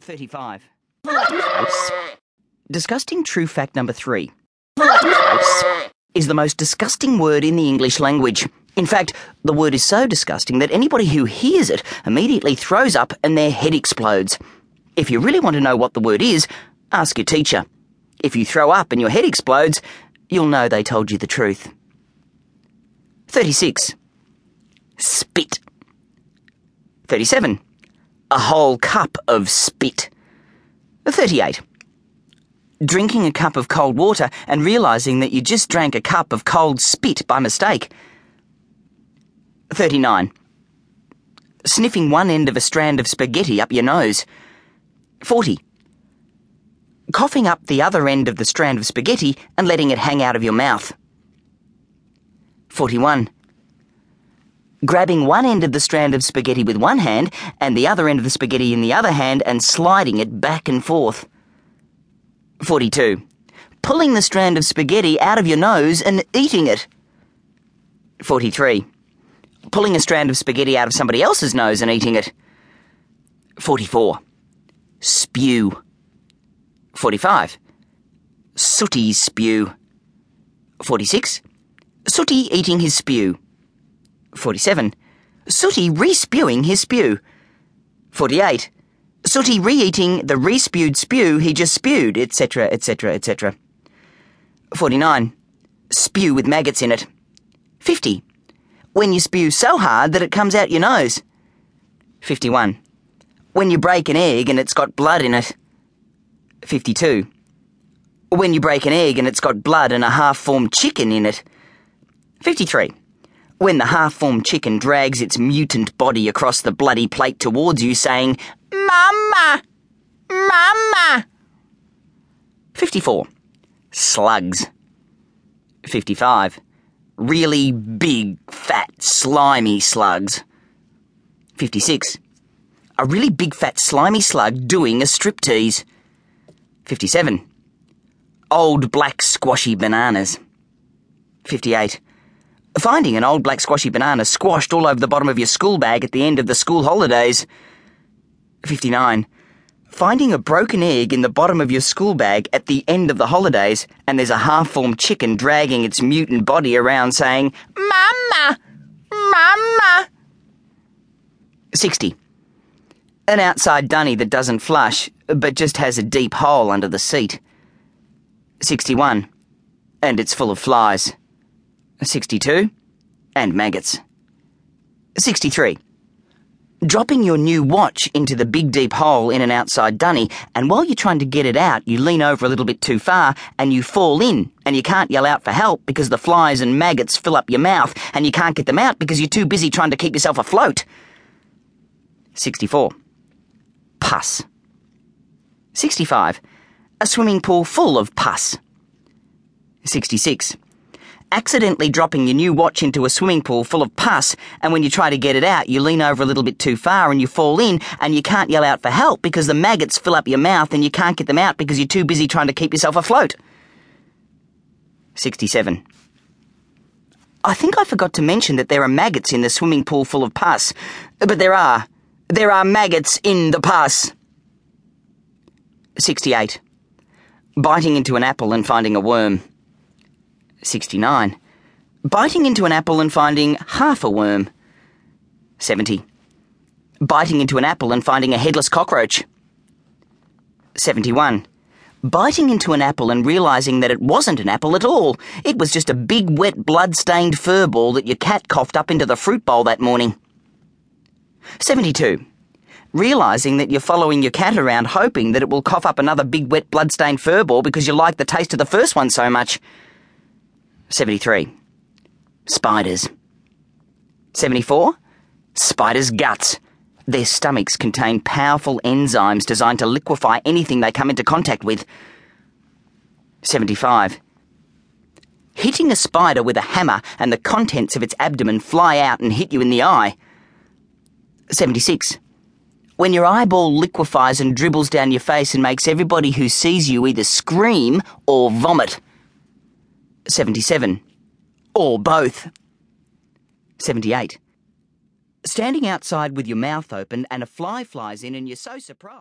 35. Disgusting true fact number three is the most disgusting word in the English language. In fact, the word is so disgusting that anybody who hears it immediately throws up and their head explodes. If you really want to know what the word is, ask your teacher. If you throw up and your head explodes, you'll know they told you the truth. 36. Spit. 37. A whole cup of spit. 38. Drinking a cup of cold water and realizing that you just drank a cup of cold spit by mistake. 39. Sniffing one end of a strand of spaghetti up your nose. 40. Coughing up the other end of the strand of spaghetti and letting it hang out of your mouth. 41. Grabbing one end of the strand of spaghetti with one hand and the other end of the spaghetti in the other hand and sliding it back and forth. 42. Pulling the strand of spaghetti out of your nose and eating it. 43. Pulling a strand of spaghetti out of somebody else's nose and eating it. 44. Spew. 45. Sooty spew. 46. Sooty eating his spew. 47. Sooty re-spewing his spew. 48. Sooty re-eating the re-spewed spew he just spewed, etc., etc., etc. 49. Spew with maggots in it. 50. When you spew so hard that it comes out your nose. 51. When you break an egg and it's got blood in it. 52. When you break an egg and it's got blood and a half-formed chicken in it. 53. When the half-formed chicken drags its mutant body across the bloody plate towards you saying, Mama! Mama! 54. Slugs. 55. Really big, fat, slimy slugs. 56. A really big, fat, slimy slug doing a striptease. 57. Old black squashy bananas. 58. Finding an old black squashy banana squashed all over the bottom of your school bag at the end of the school holidays. 59. Finding a broken egg in the bottom of your school bag at the end of the holidays, and there's a half formed chicken dragging its mutant body around saying, Mama! Mama! 60. An outside dunny that doesn't flush, but just has a deep hole under the seat. 61. And it's full of flies. 62. And maggots. 63. Dropping your new watch into the big deep hole in an outside dunny, and while you're trying to get it out, you lean over a little bit too far and you fall in, and you can't yell out for help because the flies and maggots fill up your mouth, and you can't get them out because you're too busy trying to keep yourself afloat. 64. Pus. 65. A swimming pool full of pus. 66 accidentally dropping your new watch into a swimming pool full of pus, and when you try to get it out, you lean over a little bit too far and you fall in, and you can't yell out for help because the maggots fill up your mouth and you can't get them out because you're too busy trying to keep yourself afloat. 67. I think I forgot to mention that there are maggots in the swimming pool full of pus, but there are. There are maggots in the pus. 68. Biting into an apple and finding a worm. 69. Biting into an apple and finding half a worm. 70. Biting into an apple and finding a headless cockroach. 71. Biting into an apple and realizing that it wasn't an apple at all. It was just a big, wet, blood-stained fur ball that your cat coughed up into the fruit bowl that morning. 72. Realizing that you're following your cat around hoping that it will cough up another big, wet, blood-stained fur ball because you like the taste of the first one so much. 73. Spiders. 74. Spiders' guts. Their stomachs contain powerful enzymes designed to liquefy anything they come into contact with. 75. Hitting a spider with a hammer and the contents of its abdomen fly out and hit you in the eye. 76. When your eyeball liquefies and dribbles down your face and makes everybody who sees you either scream or vomit. 77. Or both. 78. Standing outside with your mouth open and a fly flies in and you're so surprised.